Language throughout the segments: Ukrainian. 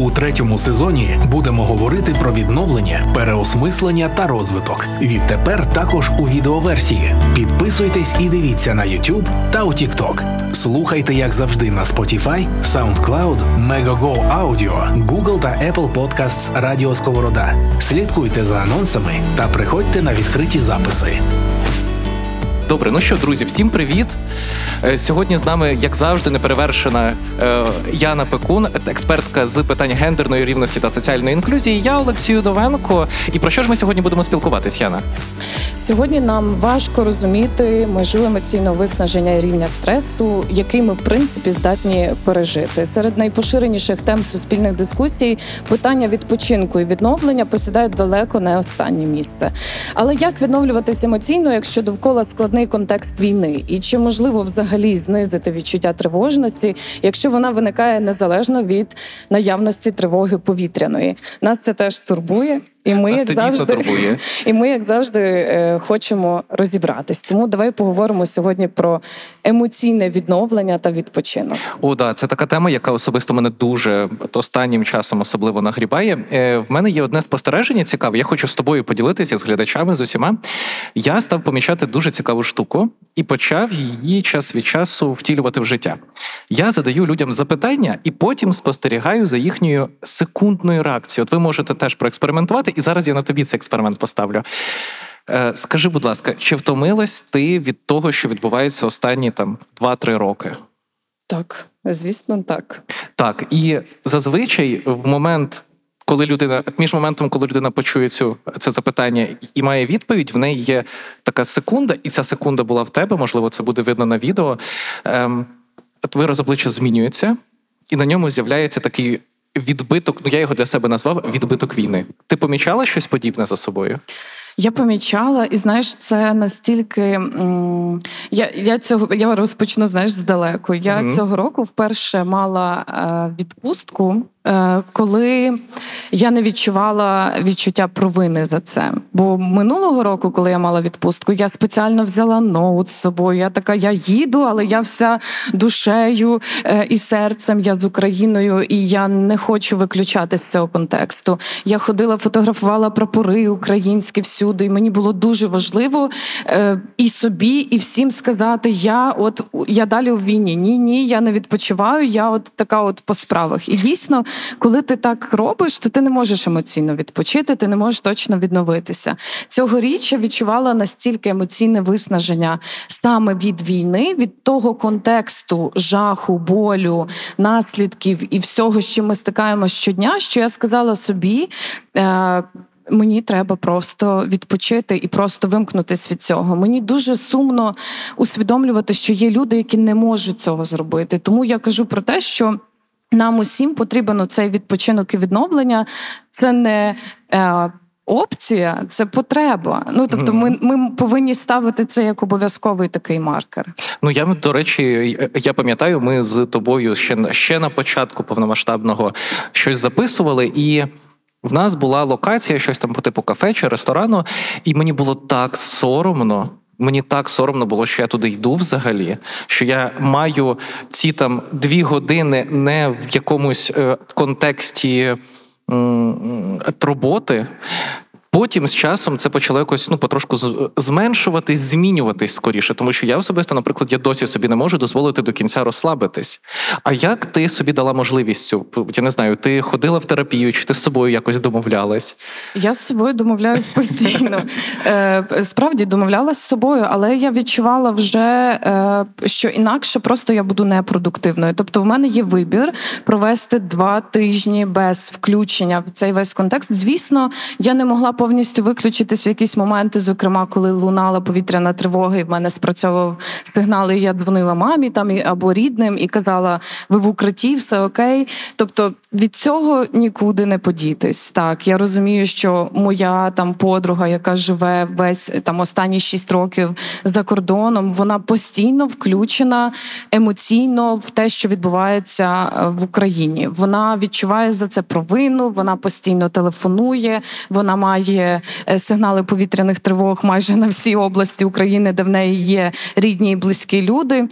У третьому сезоні будемо говорити про відновлення, переосмислення та розвиток. Відтепер також у відеоверсії. Підписуйтесь і дивіться на YouTube та у TikTok. Слухайте, як завжди, на Spotify, SoundCloud, Megogo Audio, Google та Apple Podcasts Радіо Сковорода. Слідкуйте за анонсами та приходьте на відкриті записи. Добре, ну що, друзі, всім привіт. Е, сьогодні з нами, як завжди, неперевершена е, Яна Пекун, експертка з питань гендерної рівності та соціальної інклюзії. Я Олексій Удовенко. І про що ж ми сьогодні будемо спілкуватись, Яна? Сьогодні нам важко розуміти межу емоційного виснаження і рівня стресу, який ми в принципі здатні пережити. Серед найпоширеніших тем суспільних дискусій питання відпочинку і відновлення посідають далеко не останнє місце. Але як відновлюватися емоційно, якщо довкола складний контекст війни, і чи можливо взагалі знизити відчуття тривожності, якщо вона виникає незалежно від наявності тривоги повітряної? Нас це теж турбує. І ми, як завжди, і ми, як завжди, е, хочемо розібратись. Тому давай поговоримо сьогодні про емоційне відновлення та відпочинок. О, да, це така тема, яка особисто мене дуже останнім часом особливо нагрібає. Е, в мене є одне спостереження цікаве. Я хочу з тобою поділитися з глядачами з усіма. Я став помічати дуже цікаву штуку і почав її час від часу втілювати в життя. Я задаю людям запитання і потім спостерігаю за їхньою секундною реакцією. От ви можете теж проекспериментувати і зараз я на тобі цей експеримент поставлю. Е, скажи, будь ласка, чи втомилась ти від того, що відбувається останні там 2-3 роки? Так, звісно, так. Так, і зазвичай в момент. Коли людина між моментом, коли людина почує цю це запитання і має відповідь, в неї є така секунда, і ця секунда була в тебе, можливо, це буде видно на відео. Ем, Вираз обличчя змінюється, і на ньому з'являється такий відбиток, ну я його для себе назвав відбиток війни. Ти помічала щось подібне за собою? Я помічала, і знаєш, це настільки м- я я цього я розпочну знаєш здалеку. Я mm-hmm. цього року вперше мала е, відпустку коли я не відчувала відчуття провини за це. Бо минулого року, коли я мала відпустку, я спеціально взяла ноут з собою. Я така, я їду, але я вся душею е, і серцем, я з Україною, і я не хочу виключати з цього контексту. Я ходила, фотографувала прапори українські всюди, і мені було дуже важливо е, і собі, і всім сказати: я от я далі у війні. Ні, ні, я не відпочиваю. Я от така, от по справах. І дійсно коли ти так робиш, то ти не можеш емоційно відпочити, ти не можеш точно відновитися. Цьогоріч я відчувала настільки емоційне виснаження саме від війни, від того контексту жаху, болю, наслідків і всього, з чим ми стикаємося щодня, що я сказала собі. Е, Мені треба просто відпочити і просто вимкнутись від цього. Мені дуже сумно усвідомлювати, що є люди, які не можуть цього зробити. Тому я кажу про те, що нам усім потрібен цей відпочинок і відновлення. Це не е, опція, це потреба. Ну тобто, ми ми повинні ставити це як обов'язковий такий маркер. Ну я до речі, я пам'ятаю, ми з тобою ще ще на початку повномасштабного щось записували і. В нас була локація, щось там по типу кафе чи ресторану, і мені було так соромно, Мені так соромно було, що я туди йду взагалі, що я маю ці там дві години не в якомусь е, контексті роботи, Потім з часом це почало якось ну потрошку зменшуватись, змінюватись скоріше, тому що я особисто, наприклад, я досі собі не можу дозволити до кінця розслабитись. А як ти собі дала можливість цю? Я не знаю, ти ходила в терапію, чи ти з собою якось домовлялась? Я з собою домовляюсь постійно. Е, справді домовлялась з собою, але я відчувала вже, е, що інакше просто я буду непродуктивною. Тобто, в мене є вибір провести два тижні без включення в цей весь контекст. Звісно, я не могла повністю виключитись в якісь моменти, зокрема, коли лунала повітряна тривога, і в мене спрацьовував сигнал, і я дзвонила мамі там або рідним і казала: ви в укритті, все окей. Тобто від цього нікуди не подітись. Так, я розумію, що моя там подруга, яка живе весь там останні шість років за кордоном, вона постійно включена емоційно в те, що відбувається е, в Україні. Вона відчуває за це провину, вона постійно телефонує, вона має е, сигнали повітряних тривог майже на всій області України, де в неї є рідні і близькі люди.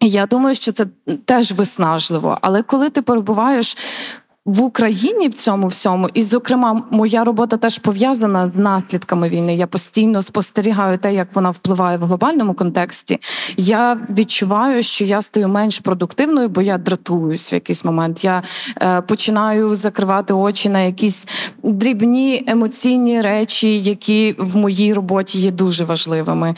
Я думаю, що це теж виснажливо. Але коли ти перебуваєш в Україні в цьому всьому, і, зокрема, моя робота теж пов'язана з наслідками війни. Я постійно спостерігаю те, як вона впливає в глобальному контексті. Я відчуваю, що я стаю менш продуктивною, бо я дратуюсь в якийсь момент. Я е, починаю закривати очі на якісь дрібні емоційні речі, які в моїй роботі є дуже важливими.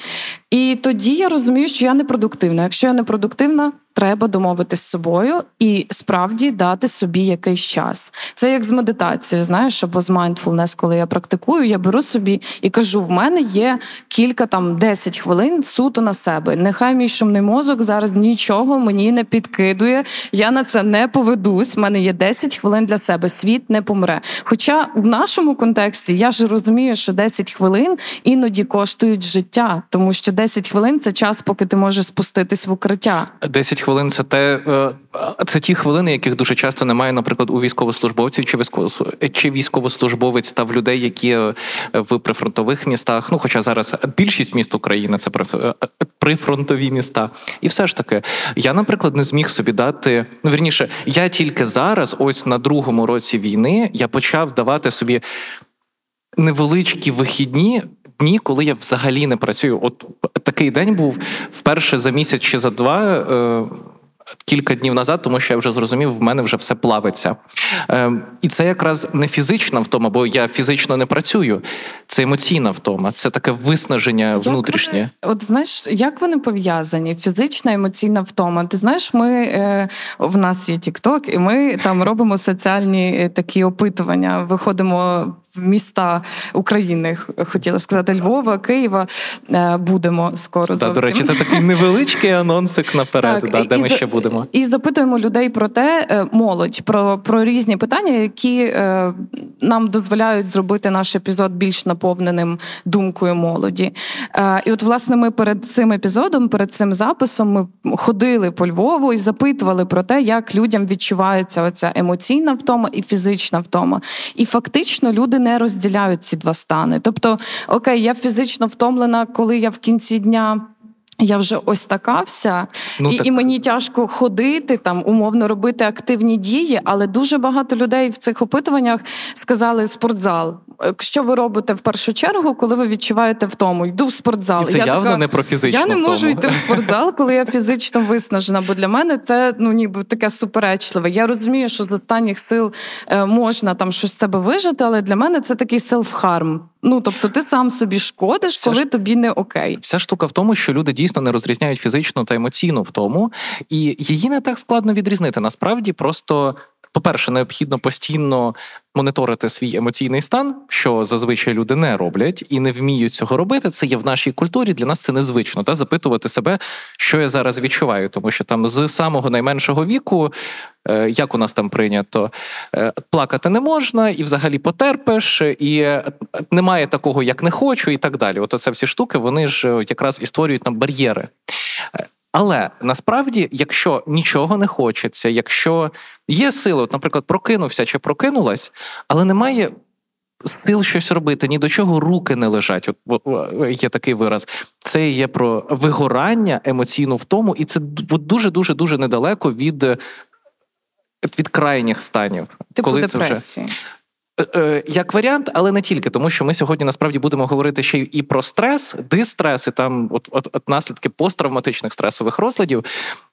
І тоді я розумію, що я не продуктивна. Якщо я не продуктивна, треба домовитись з собою і справді дати собі якийсь час. Це як з медитацією, знаєш, або з mindfulness, коли я практикую, я беру собі і кажу: в мене є кілька там 10 хвилин суто на себе. Нехай мій шумний мозок зараз нічого мені не підкидує. Я на це не поведусь. В мене є 10 хвилин для себе. Світ не помре. Хоча в нашому контексті я ж розумію, що 10 хвилин іноді коштують життя, тому що 10 хвилин це час, поки ти можеш спуститись в укриття. 10 хвилин це те, е, це ті хвилини, яких дуже часто немає, наприклад, у військовослужбовців чи чи військовослужбовець та в людей, які е, в прифронтових містах. Ну, хоча зараз більшість міст України це е, прифронтові міста, і все ж таки, я, наприклад, не зміг собі дати. Ну, вірніше, я тільки зараз, ось на другому році війни, я почав давати собі невеличкі вихідні дні, коли я взагалі не працюю. От такий день був вперше за місяць чи за два. Е, Кілька днів назад, тому що я вже зрозумів, в мене вже все плавиться. Е, І це якраз не фізична втома, бо я фізично не працюю. Це емоційна втома, це таке виснаження як внутрішнє. Вони, от знаєш, як вони пов'язані? Фізична емоційна втома. Ти знаєш, ми е, в нас є TikTok, і ми там робимо соціальні е, такі опитування. Виходимо міста України, хотіла сказати Львова, Києва. Е, будемо скоро. Да, До речі, це такий невеличкий анонсик наперед, так, да, де і, ми ще будемо. І запитуємо людей про те, е, молодь, про про різні питання, які е, нам дозволяють зробити наш епізод більш наповненим думкою молоді. І от, власне, ми перед цим епізодом, перед цим записом, ми ходили по Львову і запитували про те, як людям відчувається оця емоційна втома і фізична втома. І фактично люди не розділяють ці два стани. Тобто, окей, я фізично втомлена, коли я в кінці дня. Я вже ось така вся, ну, і так... і мені тяжко ходити там, умовно робити активні дії, але дуже багато людей в цих опитуваннях сказали спортзал. Що ви робите в першу чергу, коли ви відчуваєте втому? Йду в спортзал. І це я явно така, не про фізичну Я не втому. можу йти в спортзал, коли я фізично виснажена. Бо для мене це ну ніби таке суперечливе. Я розумію, що з останніх сил е, можна там щось з себе вижити, але для мене це такий селф-харм. Ну тобто, ти сам собі шкодиш, Вся коли ж... тобі не окей. Вся штука в тому, що люди дійсно не розрізняють фізичну та емоційну в тому, і її не так складно відрізнити. Насправді просто по-перше, необхідно постійно моніторити свій емоційний стан, що зазвичай люди не роблять і не вміють цього робити. Це є в нашій культурі. Для нас це незвично. Та запитувати себе, що я зараз відчуваю, тому що там з самого найменшого віку, е, як у нас там прийнято, е, плакати не можна, і взагалі потерпиш, і немає такого, як не хочу, і так далі. От оце всі штуки, вони ж якраз і створюють нам бар'єри. Але насправді, якщо нічого не хочеться, якщо є сили, от, наприклад, прокинувся чи прокинулась, але немає сил щось робити, ні до чого руки не лежать. От є такий вираз. Це є про вигорання емоційну в тому, і це дуже дуже дуже недалеко від від крайніх станів. Типу коли депресії. Це вже... Е, як варіант, але не тільки, тому що ми сьогодні насправді будемо говорити ще і про стрес, дистрес, і там от, от, от наслідки посттравматичних стресових розладів,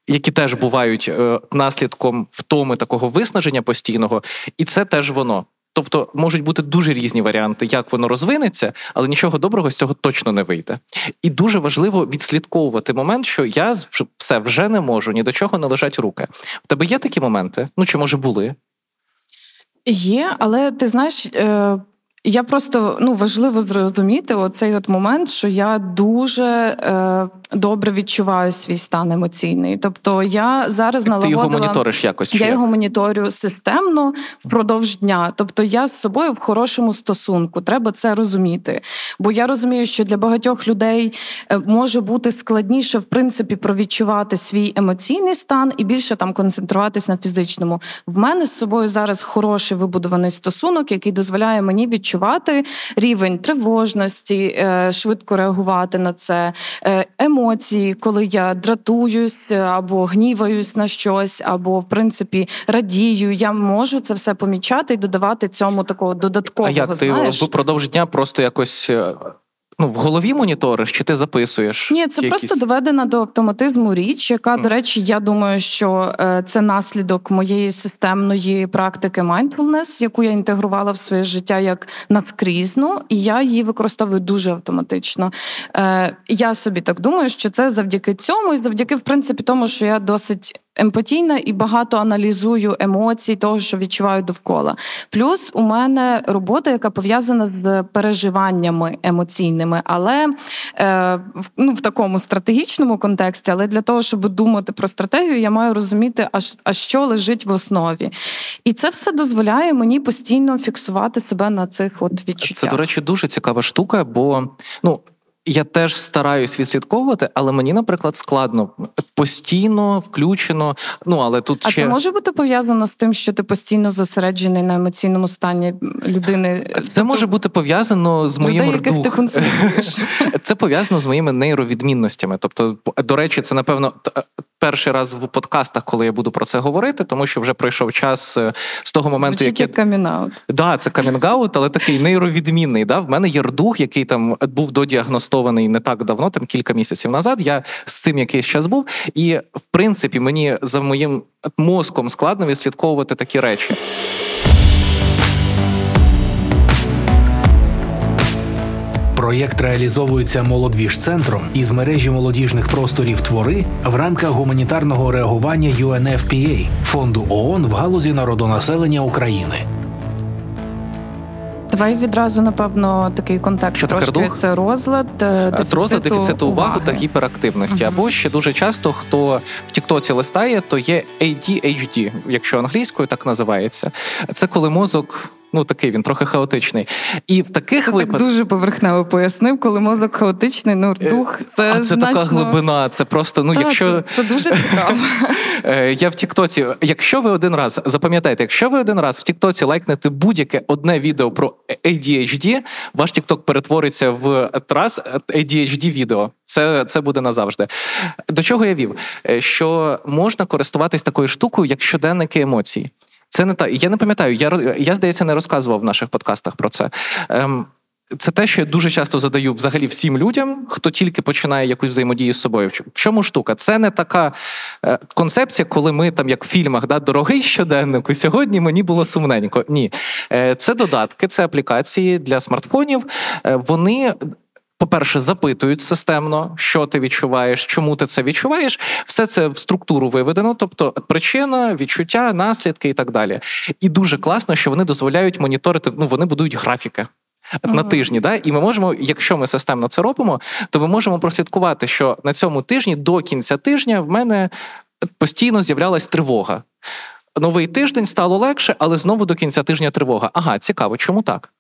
які теж бувають е, наслідком втоми такого виснаження постійного, і це теж воно. Тобто можуть бути дуже різні варіанти, як воно розвинеться, але нічого доброго з цього точно не вийде. І дуже важливо відслідковувати момент, що я все вже не можу, ні до чого не лежать руки. У тебе є такі моменти? Ну чи може були? Є, але ти знаєш, е, Я просто ну важливо зрозуміти оцей от момент, що я дуже е, добре відчуваю свій стан емоційний. Тобто я зараз Ти налагодила... його моніториш якось? Я чи його моніторю системно впродовж дня. Тобто я з собою в хорошому стосунку. Треба це розуміти. Бо я розумію, що для багатьох людей е, може бути складніше в принципі провідчувати свій емоційний стан і більше там концентруватись на фізичному. В мене з собою зараз хороший вибудований стосунок, який дозволяє мені відчувати рівень тривожності, е, швидко реагувати на це, е, емоції, коли я дратуюсь або гніваюсь на щось, або в принципі радію. Я можу це все помічати і додавати цьому такого додаткового. А як ти впродовж дня просто якось е, ну, в голові моніториш, чи ти записуєш? Ні, це якісь? просто доведена до автоматизму річ, яка, до речі, я думаю, що е, це наслідок моєї системної практики mindfulness, яку я інтегрувала в своє життя як наскрізну, і я її використовую дуже автоматично. Е, Я собі так думаю, що це завдяки цьому, і завдяки, в принципі, тому, що я досить. Емпатійна і багато аналізую емоцій, того, що відчуваю довкола. Плюс у мене робота, яка пов'язана з переживаннями емоційними, але е, в- ну, в такому стратегічному контексті. Але для того, щоб думати про стратегію, я маю розуміти, а, а що лежить в основі. І це все дозволяє мені постійно фіксувати себе на цих от відчуттях. Це, до речі, дуже цікава штука, бо ну. Я теж стараюсь відслідковувати, але мені, наприклад, складно постійно включено. Ну але тут А ще це може бути пов'язано з тим, що ти постійно зосереджений на емоційному стані людини. це може бути пов'язано з моїм людей, яких ти консультуєш. Це пов'язано з моїми нейровідмінностями. Тобто, до речі, це напевно перший раз в подкастах, коли я буду про це говорити, тому що вже пройшов час е, з того моменту, Звучить як як я камінаут. Да, це камінгаут, але такий нейровідмінний. Да? В мене є рдух, який там був додіагностований не так давно, там кілька місяців назад. Я з цим якийсь час був. І в принципі, мені за моїм мозком складно відслідковувати такі речі. Проєкт реалізовується молодвіж-центром із мережі молодіжних просторів твори в рамках гуманітарного реагування UNFPA – фонду ООН в галузі народонаселення України. Давай відразу, напевно, такий контекст Що трошки. рдух? Це розлад, е, дефіциту, Розлад дефіциту уваги та уваги. гіперактивності. Мгм. Або ще дуже часто хто в Тіктоці листає, то є ADHD, якщо англійською так називається. Це коли мозок. Ну, такий він трохи хаотичний. І в таких Ти так дуже поверхнево пояснив, коли мозок хаотичний, ну дух це, а це значно... така глибина. Це просто, ну, Та, якщо це, це дуже цікаво. Е, Я в Тіктоці, якщо ви один раз запам'ятайте, якщо ви один раз в Тіктоці лайкнете будь-яке одне відео про ADHD, ваш Тікток перетвориться в раз ADHD відео. Це, це буде назавжди. До чого я вів? Е, Що можна користуватись такою штукою, як щоденники емоцій. Це не та я не пам'ятаю. Я я здається не розказував в наших подкастах про це. Ем, це те, що я дуже часто задаю взагалі всім людям, хто тільки починає якусь взаємодію з собою. В чому- штука? Це не така е, концепція, коли ми там, як в фільмах, да, дорогий щоденник, і сьогодні мені було сумненько. Ні, Е, це додатки, це аплікації для смартфонів. Е, Вони. По-перше, запитують системно, що ти відчуваєш, чому ти це відчуваєш. Все це в структуру виведено, тобто причина, відчуття, наслідки і так далі. І дуже класно, що вони дозволяють моніторити. Ну вони будують графіки. На тижні, да, і ми можемо, якщо ми системно це робимо, то ми можемо прослідкувати, що на цьому тижні до кінця тижня в мене постійно з'являлась тривога. Новий тиждень стало легше, але знову до кінця тижня тривога. Ага, цікаво, чому так?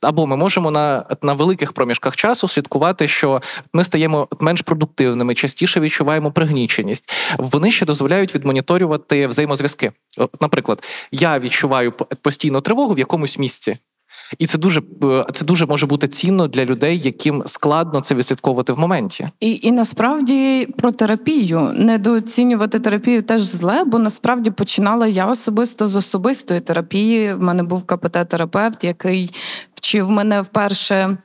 Або ми можемо на, на великих проміжках часу слідкувати, що ми стаємо менш продуктивними, частіше відчуваємо пригніченість. Вони ще дозволяють відмоніторювати взаємозв'язки. От, наприклад, я відчуваю постійну тривогу в якомусь місці. І це дуже е, це дуже може бути цінно для людей, яким складно це відслідковувати в моменті. І, і насправді про терапію недооцінювати терапію теж зле, бо насправді починала я особисто з особистої терапії. В мене був КПТ-терапевт, який вчив мене вперше.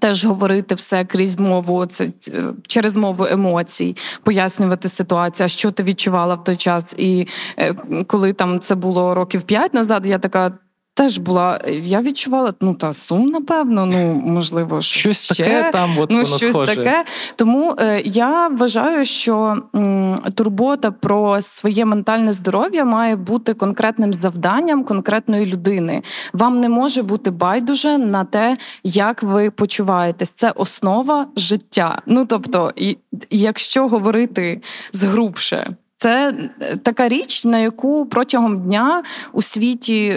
Теж говорити все крізь мову, це е, через мову емоцій, пояснювати ситуацію, що ти відчувала в той час. І е, коли там це було років п'ять назад, я така. Теж була. Я відчувала ну та сум, напевно. Ну можливо, щось ще, таке там. От ну воно щось схоже. таке. Тому е, я вважаю, що м, турбота про своє ментальне здоров'я має бути конкретним завданням конкретної людини. Вам не може бути байдуже на те, як ви почуваєтесь. Це основа життя. Ну тобто, і, якщо говорити згрубше. Це е, така річ, на яку протягом дня у світі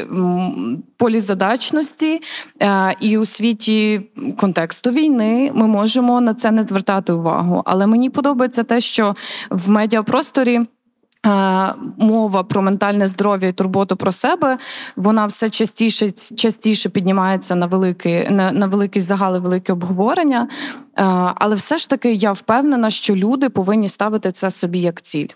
полізадачності е, і у світі контексту війни ми можемо на це не звертати увагу. Але мені подобається те, що в медіапросторі. Е, мова про ментальне здоров'я і турботу про себе, вона все частіше частіше піднімається на великі на, на великі загали, великі обговорення. Але все ж таки я впевнена, що люди повинні ставити це собі як ціль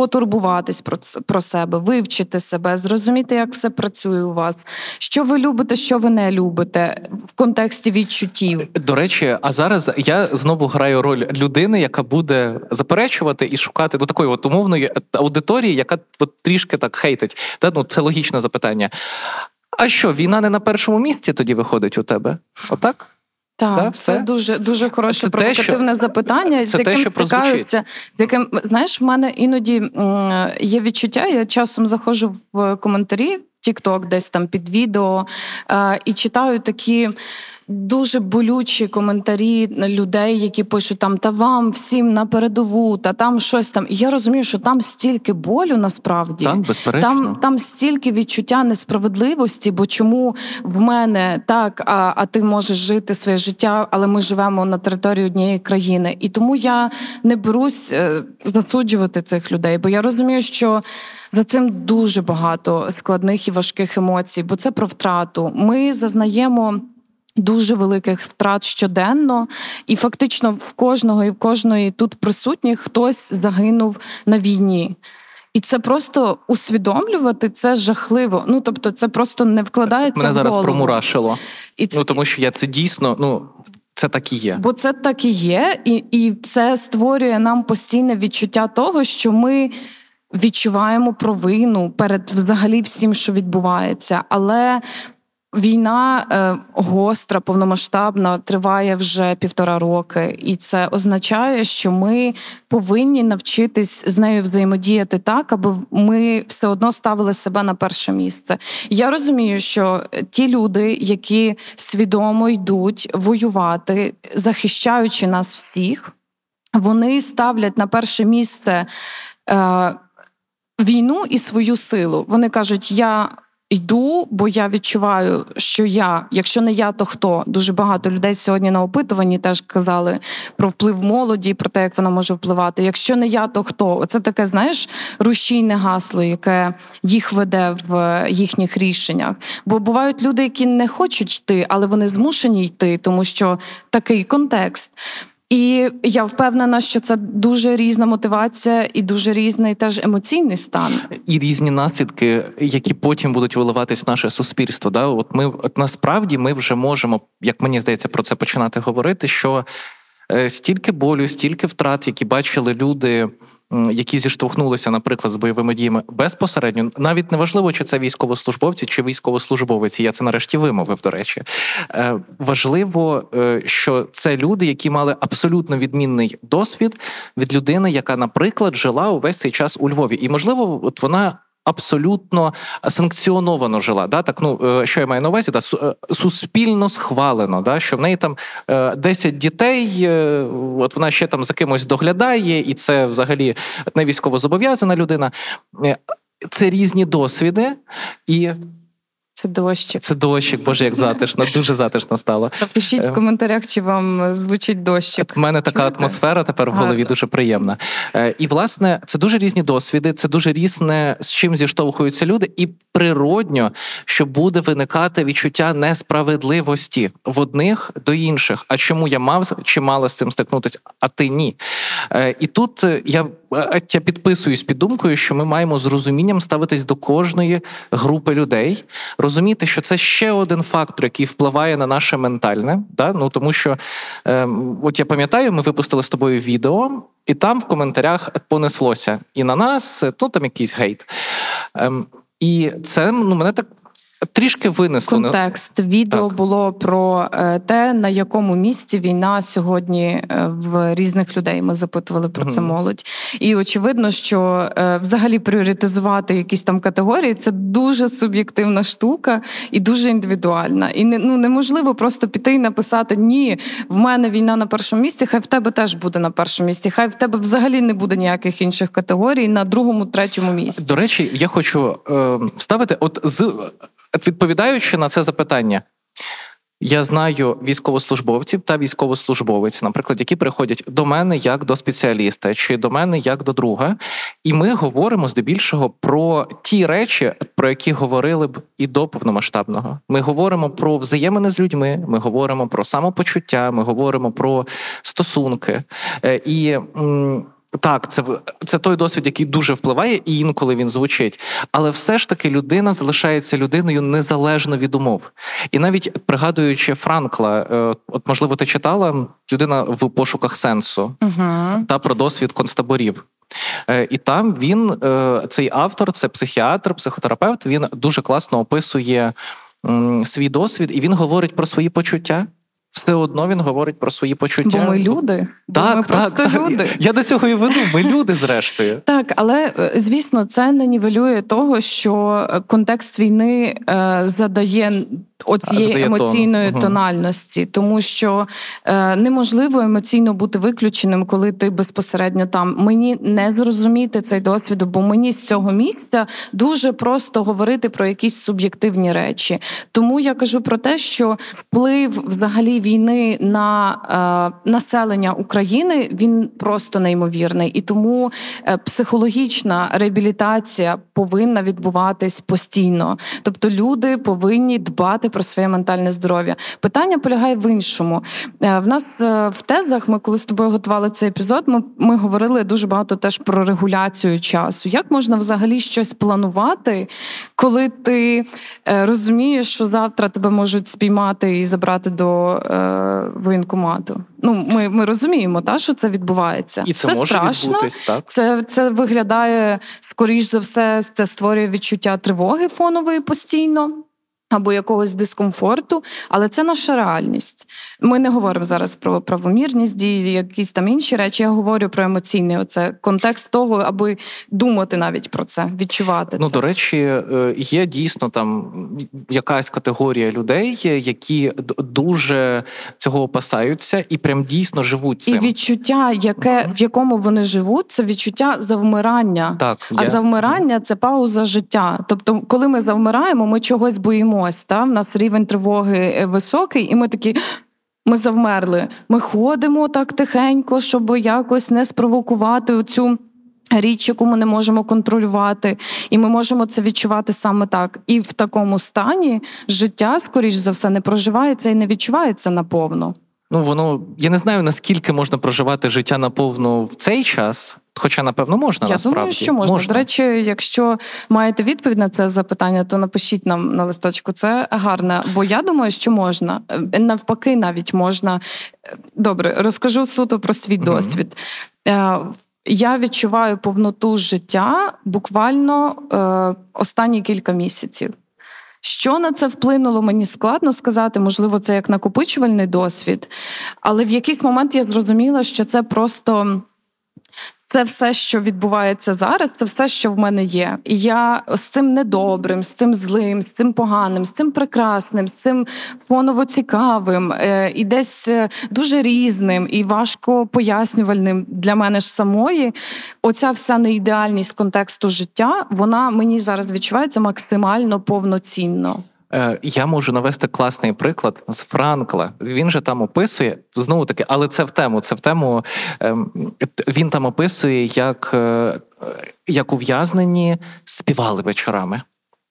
потурбуватись про про себе, вивчити себе, зрозуміти, як все працює у вас, що ви любите, що ви не любите в контексті відчуттів. До речі, а зараз я знову граю роль людини, яка буде заперечувати і шукати до такої от умовної аудиторії, яка от трішки так хейтить. Та ну це логічне запитання. А що, війна не на першому місці тоді виходить у тебе? Отак? Так, да, це дуже дуже хороше це провокативне те, що, запитання, з яким те, стикаються. З яким знаєш, в мене іноді є відчуття. Я часом заходжу в коментарі TikTok, десь там під відео і читаю такі дуже болючі коментарі людей, які пишуть там та вам всім на передову, та там щось там. І я розумію, що там стільки болю насправді так, безперечно. там там стільки відчуття несправедливості, бо чому в мене так, а, а ти можеш жити своє життя, але ми живемо на території однієї країни. І тому я не берусь е, засуджувати цих людей, бо я розумію, що. За цим дуже багато складних і важких емоцій, бо це про втрату. Ми зазнаємо дуже великих втрат щоденно, і фактично в кожного і в кожної тут присутніх хтось загинув на війні. І це просто усвідомлювати це жахливо. Ну тобто, це просто не вкладається. Мене в зараз голову. промурашило. І це... Ну тому що я це дійсно ну. Це так і є, бо це так і є, і і це створює нам постійне відчуття того, що ми відчуваємо провину перед взагалі всім, що відбувається. Але Війна е, гостра, повномасштабна, триває вже півтора роки, і це означає, що ми повинні навчитись з нею взаємодіяти так, аби ми все одно ставили себе на перше місце. Я розумію, що ті люди, які свідомо йдуть воювати, захищаючи нас всіх, вони ставлять на перше місце е, війну і свою силу. Вони кажуть, я. Йду, бо я відчуваю, що я, якщо не я, то хто дуже багато людей сьогодні на опитуванні теж казали про вплив молоді, про те, як вона може впливати. Якщо не я, то хто? Оце таке, знаєш, рушійне гасло, яке їх веде в їхніх рішеннях. Бо бувають люди, які не хочуть йти, але вони змушені йти, тому що такий контекст. І я впевнена, що це дуже різна мотивація і дуже різний теж емоційний стан, і різні наслідки, які потім будуть виливатись в наше суспільство. Да, от ми от насправді ми вже можемо, як мені здається, про це починати говорити. Що е, стільки болю, стільки втрат, які бачили люди які зіштовхнулися, наприклад, з бойовими діями безпосередньо, навіть неважливо, чи це військовослужбовці чи військовослужбовиці. Я це нарешті вимовив. До речі, е, важливо, е, що це люди, які мали абсолютно відмінний досвід від людини, яка, наприклад, жила увесь цей час у Львові, і можливо, от вона абсолютно санкціоновано жила. Да? Так, ну е, що я маю на увазі, да? Е, суспільно схвалено, да? що в неї там 10 е, дітей, от вона ще там за кимось доглядає, і це взагалі не військово зобов'язана людина. Це різні досвіди і. Це дощик. Це дощик, боже, як затишно, дуже затишно стало. Напишіть в коментарях, чи вам звучить дощик. У мене така Чуєте? атмосфера тепер в голові Гарно. дуже приємна. І, власне, це дуже різні досвіди, це дуже різне, з чим зіштовхуються люди, і природньо, що буде виникати відчуття несправедливості в одних до інших. А чому я мав чи мала з цим стикнутися, а ти ні? І тут я я підписуюсь під думкою, що ми маємо з розумінням ставитись до кожної групи людей, розуміти, що це ще один фактор, який впливає на наше ментальне. Да? Ну тому що, е, от я пам'ятаю, ми випустили з тобою відео, і там в коментарях понеслося і на нас, ну там якийсь гейт. Е, і це ну мене так Трішки винесло контекст. Відео так. було про е, те, на якому місці війна сьогодні е, в різних людей. Ми запитували про mm це молодь. І очевидно, що е, взагалі пріоритизувати якісь там категорії це дуже суб'єктивна штука і дуже індивідуальна. І не ну неможливо просто піти і написати Ні, в мене війна на першому місці, хай в тебе теж буде на першому місці. Хай в тебе взагалі не буде ніяких інших категорій на другому, третьому місці. До речі, я хочу е, вставити, от з відповідаючи на це запитання. Я знаю військовослужбовців та військовослужбовець, наприклад, які приходять до мене як до спеціаліста чи до мене як до друга, і ми говоримо здебільшого про ті речі, про які говорили б і до повномасштабного. Ми говоримо про взаємини з людьми, ми говоримо про самопочуття, ми говоримо про стосунки. Е, і так, це це той досвід, який дуже впливає, і інколи він звучить. Але все ж таки людина залишається людиною незалежно від умов. І навіть пригадуючи Франкла, е, от можливо, ти читала людина в пошуках сенсу uh та про досвід концтаборів. Е, і там він, е, цей автор, це психіатр, психотерапевт. Він дуже класно описує свій досвід, і він говорить про свої почуття все одно він говорить про свої почуття. Бо ми люди. Так, Бо ми так, просто так. люди. Я до цього і веду. Ми люди, зрештою. Так, але е, звісно, це не нівелює того, що е, контекст війни е, задає оцієї емоційної тон. тональності, тому що е, неможливо емоційно бути виключеним, коли ти безпосередньо там. Мені не зрозуміти цей досвід, бо мені з цього місця дуже просто говорити про якісь суб'єктивні речі. Тому я кажу про те, що вплив взагалі війни на е, населення України він просто неймовірний, і тому е, психологічна реабілітація повинна відбуватись постійно. Тобто люди повинні дбати про своє ментальне здоров'я. Питання полягає в іншому. Е, в нас е, в тезах, ми коли з тобою готували цей епізод, ми, ми говорили дуже багато теж про регуляцію часу. Як можна взагалі щось планувати, коли ти е, розумієш, що завтра тебе можуть спіймати і забрати до е, воєнкомату? Ну, ми ми розуміємо, та що це відбувається. І це, це може страшно. Відбутись, так? Це це виглядає скоріш за все, це створює відчуття тривоги фонової постійно або якогось дискомфорту, але це наша реальність. Ми не говоримо зараз про правомірність дії, якісь там інші речі. Я говорю про емоційний оце контекст того, аби думати навіть про це, відчувати. Ну це. до речі, е, є дійсно там якась категорія людей, які дуже цього опасаються і прям дійсно живуть цим. І відчуття, яке в якому вони живуть, це відчуття завмирання. Так, є. а завмирання це пауза життя. Тобто, коли ми завмираємо, ми чогось боїмо боїмось. Та? В нас рівень тривоги е, високий, і ми такі. Ми завмерли. Ми ходимо так тихенько, щоб якось не спровокувати цю річ, яку ми не можемо контролювати, і ми можемо це відчувати саме так. І в такому стані життя, скоріш за все, не проживається і не відчувається наповно. Ну, воно я не знаю наскільки можна проживати життя наповну в цей час, хоча напевно можна. Я насправді. думаю, що можна. можна. До речі, якщо маєте відповідь на це запитання, то напишіть нам на листочку. Це гарне, бо я думаю, що можна е, навпаки, навіть можна добре. Розкажу суто про свій mm досвід. Е, я відчуваю повноту життя буквально е, останні кілька місяців. Що на це вплинуло, мені складно сказати, можливо, це як накопичувальний досвід, але в якийсь момент я зрозуміла, що це просто це все, що відбувається зараз, це все, що в мене є. І я з цим недобрим, з цим злим, з цим поганим, з цим прекрасним, з цим фоново цікавим е, і десь е, дуже різним і важко пояснювальним для мене ж самої. Оця вся неідеальність контексту життя, вона мені зараз відчувається максимально повноцінно. Е, я можу навести класний приклад з Франкла. Він же там описує знову таки, але це в тему. Це в тему ем, він там описує, як, е, як ув'язнені співали вечорами.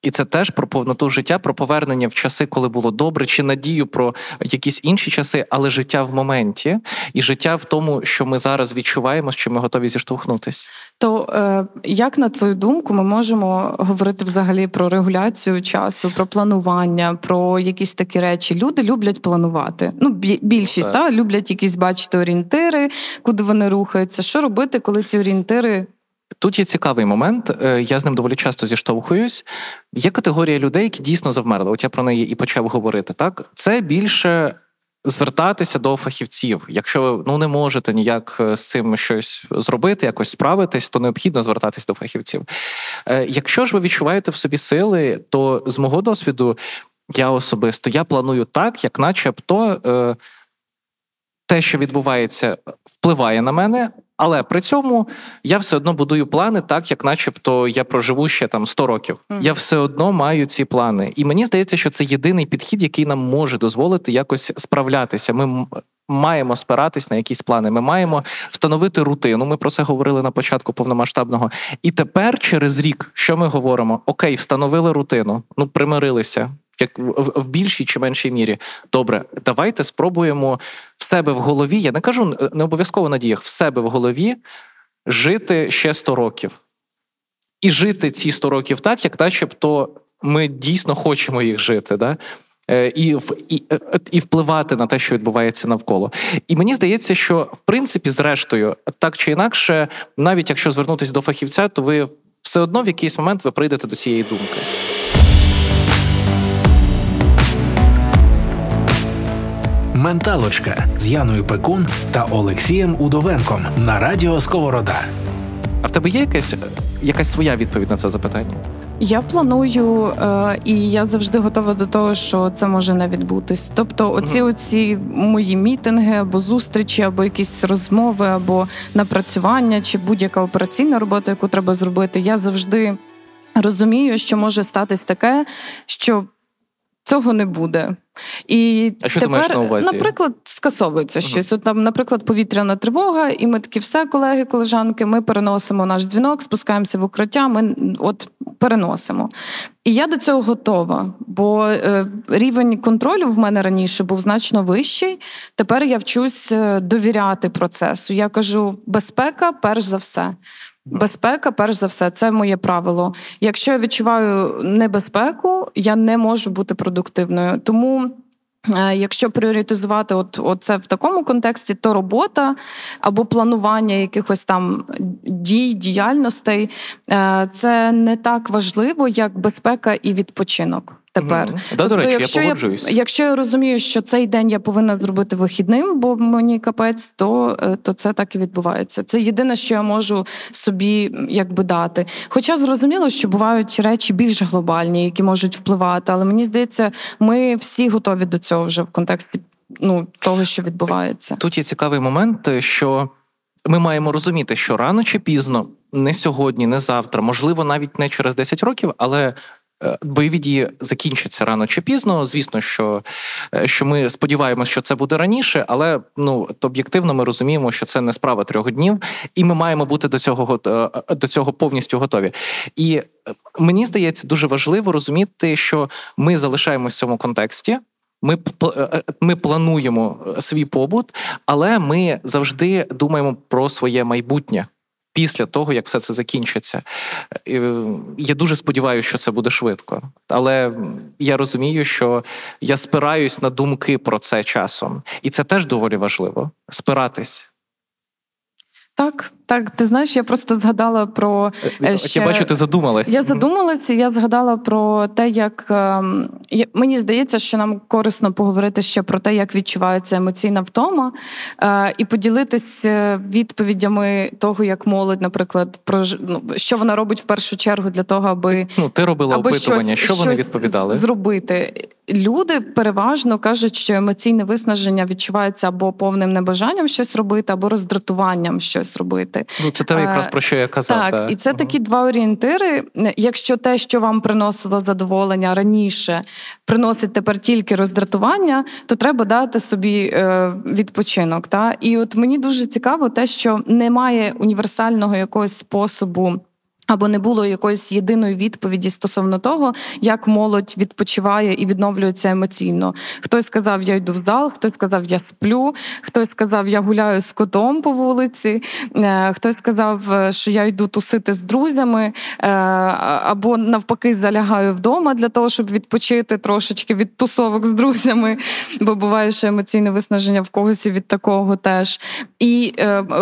І це теж про повноту життя, про повернення в часи, коли було добре, чи надію про якісь інші часи, але життя в моменті, і життя в тому, що ми зараз відчуваємо, що ми готові зіштовхнутись. То е, як на твою думку, ми можемо говорити взагалі про регуляцію часу, про планування, про якісь такі речі? Люди люблять планувати. Ну, більшість та люблять якісь бачити орієнтири, куди вони рухаються. Що робити, коли ці орієнтири Тут є цікавий момент, е, я з ним доволі часто зіштовхуюсь. Є категорія людей, які дійсно завмерли. От я про неї і почав говорити. Так, це більше звертатися до фахівців. Якщо ви ну не можете ніяк е, з цим щось зробити, якось справитись, то необхідно звертатись до фахівців. Е, якщо ж ви відчуваєте в собі сили, то з мого досвіду я особисто я планую так, як начебто те, що відбувається, впливає на мене. Але при цьому я все одно будую плани, так як, начебто, я проживу ще там 100 років. Mm-hmm. Я все одно маю ці плани, і мені здається, що це єдиний підхід, який нам може дозволити якось справлятися. Ми маємо спиратись на якісь плани. Ми маємо встановити рутину. Ми про це говорили на початку повномасштабного. І тепер, через рік, що ми говоримо? Окей, встановили рутину, ну примирилися як в, більшій чи меншій мірі. Добре, давайте спробуємо в себе в голові. Я не кажу не обов'язково на діях, в себе в голові жити ще 100 років. І жити ці 100 років так, як начебто ми дійсно хочемо їх жити. Да? Е, і і, е, і впливати на те, що відбувається навколо. І мені здається, що в принципі, зрештою, так чи інакше, навіть якщо звернутися до фахівця, то ви все одно в якийсь момент ви прийдете до цієї думки. Менталочка з Яною Пекун та Олексієм Удовенком на радіо Сковорода. А в тебе є якась якась своя відповідь на це запитання? Я планую, е, і я завжди готова до того, що це може не відбутись. Тобто, оці оці мої мітинги або зустрічі, або якісь розмови, або напрацювання, чи будь-яка операційна робота, яку треба зробити, я завжди розумію, що може статись таке, що цього не буде. І а що тепер, ти маєш на увазі? наприклад, скасовується uh-huh. щось. От там, наприклад, повітряна тривога, і ми такі, все, колеги, колежанки, ми переносимо наш дзвінок, спускаємося в укриття. Ми от переносимо. І я до цього готова, бо е, рівень контролю в мене раніше був значно вищий. Тепер я вчусь е, довіряти процесу. Я кажу, безпека, перш за все. Безпека, перш за все, це моє правило. Якщо я відчуваю небезпеку, я не можу бути продуктивною. Тому. Е, якщо пріоритизувати от, от це в такому контексті, то робота або планування якихось там дій, діяльностей е, це не так важливо, як безпека і відпочинок тепер. Mm-hmm. Да, тобто, до речі, якщо я я, якщо я розумію, що цей день я повинна зробити вихідним, бо мені капець, то е, то це так і відбувається. Це єдине, що я можу собі якби дати. Хоча зрозуміло, що бувають речі більш глобальні, які можуть впливати, але мені здається, ми всі готові до цього вже в контексті ну того, що відбувається. Тут є цікавий момент, що. Ми маємо розуміти, що рано чи пізно, не сьогодні, не завтра, можливо, навіть не через 10 років, але бойові дії закінчаться рано чи пізно. Звісно, що е, що ми сподіваємося, що це буде раніше, але ну об'єктивно ми розуміємо, що це не справа трьох днів, і ми маємо бути до цього е, до цього повністю готові. І мені здається, дуже важливо розуміти, що ми залишаємось в цьому контексті. Ми ми плануємо свій побут, але ми завжди думаємо про своє майбутнє після того, як все це закінчиться. Я дуже сподіваюся, що це буде швидко. Але я розумію, що я спираюсь на думки про це часом, і це теж доволі важливо спиратись. Так, так, ти знаєш, я просто згадала про е, ще... я бачу, ти задумалась. Я задумалася. Я згадала про те, як ем, мені здається, що нам корисно поговорити ще про те, як відчувається емоційна втома, е, і поділитися відповідями того, як молодь, наприклад, про ну, що вона робить в першу чергу для того, аби ну ти робила аби опитування, щось, що вони щось відповідали зробити. Люди переважно кажуть, що емоційне виснаження відчувається або повним небажанням щось робити, або роздратуванням щось робити. Ну це те якраз про що я казав. Так, та. і це такі два орієнтири. Якщо те, що вам приносило задоволення раніше, приносить тепер тільки роздратування, то треба дати собі е, відпочинок. Та? І от мені дуже цікаво те, що немає універсального якогось способу Або не було якоїсь єдиної відповіді стосовно того, як молодь відпочиває і відновлюється емоційно. Хтось сказав, я йду в зал, хтось сказав, я сплю, хтось сказав, я гуляю з котом по вулиці, е, хтось сказав, е, що я йду тусити з друзями, е, або навпаки залягаю вдома для того, щоб відпочити трошечки від тусовок з друзями, бо буває, що емоційне виснаження в когось і від такого теж. І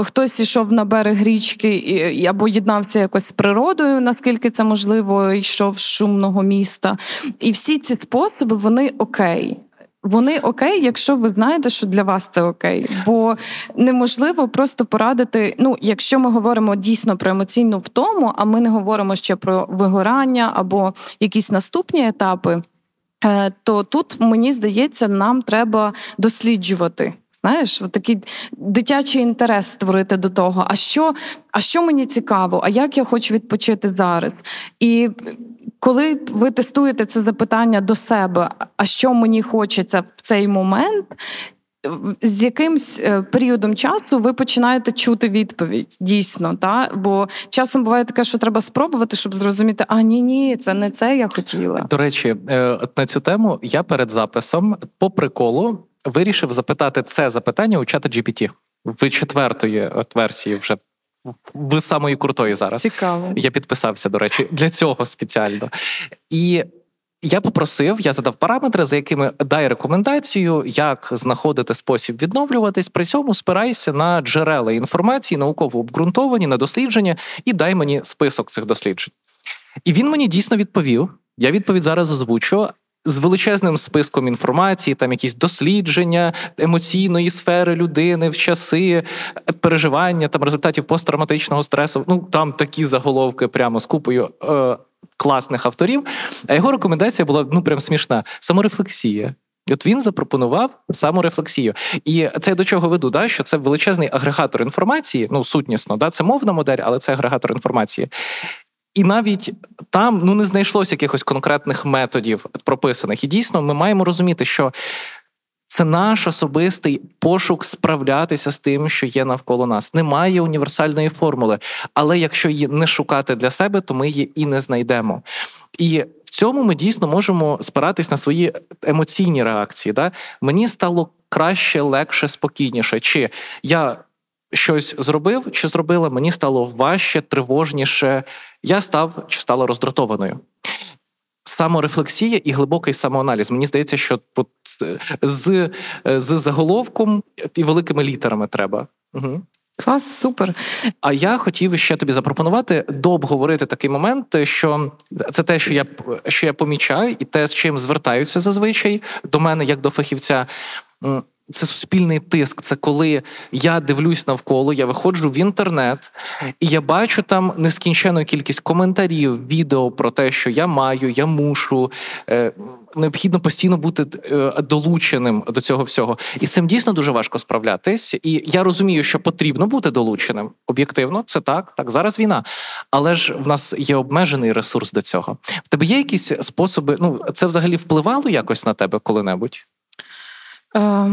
хтось ішов на берег річки або єднався якось з природою, природою, наскільки це можливо, йшов з шумного міста. І всі ці способи вони окей. Вони окей, якщо ви знаєте, що для вас це окей, бо неможливо просто порадити. Ну, якщо ми говоримо дійсно про емоційну втому, а ми не говоримо ще про вигорання або якісь наступні етапи, е, то тут мені здається, нам треба досліджувати. Знаєш, от такий дитячий інтерес створити до того, а що а що мені цікаво, а як я хочу відпочити зараз? І коли ви тестуєте це запитання до себе, а що мені хочеться в цей момент, з якимсь е, періодом часу ви починаєте чути відповідь дійсно, та бо часом буває таке, що треба спробувати, щоб зрозуміти, а ні, ні, це не це я хотіла. До речі, е, на цю тему я перед записом по приколу вирішив запитати це запитання у чата GPT. Ви четвертої от версії вже ви самої крутої зараз. Цікаво. Я підписався, до речі, для цього спеціально. І я попросив, я задав параметри, за якими дай рекомендацію, як знаходити спосіб відновлюватись. При цьому спирайся на джерела інформації, науково обґрунтовані, на дослідження, і дай мені список цих досліджень. І він мені дійсно відповів. Я відповідь зараз озвучу з величезним списком інформації, там якісь дослідження емоційної сфери людини в часи переживання там результатів посттравматичного стресу. Ну там такі заголовки прямо з купою е, класних авторів. А його рекомендація була ну прям смішна саморефлексія. От він запропонував саморефлексію. І це до чого веду, да, що це величезний агрегатор інформації, ну сутнісно, да, це мовна модель, але це агрегатор інформації. І навіть там ну не знайшлося якихось конкретних методів прописаних. І дійсно, ми маємо розуміти, що це наш особистий пошук справлятися з тим, що є навколо нас. Немає універсальної формули, але якщо її не шукати для себе, то ми її і не знайдемо. І в цьому ми дійсно можемо спиратись на свої емоційні реакції. Да? Мені стало краще, легше, спокійніше. Чи я щось зробив чи зробила, мені стало важче, тривожніше. Я став чи стала роздратованою. Саморефлексія і глибокий самоаналіз. Мені здається, що з з заголовком і великими літерами треба. Угу. Клас, супер. А я хотів ще тобі запропонувати дообговорити такий момент, що це те, що я що я помічаю, і те, з чим звертаються зазвичай до мене, як до фахівця. Це суспільний тиск. Це коли я дивлюсь навколо, я виходжу в інтернет, і я бачу там нескінчену кількість коментарів, відео про те, що я маю, я мушу. Е, необхідно постійно бути е, долученим до цього всього. І з цим дійсно дуже важко справлятись. І я розумію, що потрібно бути долученим. Об'єктивно, це так. Так, зараз війна. Але ж в нас є обмежений ресурс до цього. В тебе є якісь способи? Ну, це взагалі впливало якось на тебе коли-небудь? Е,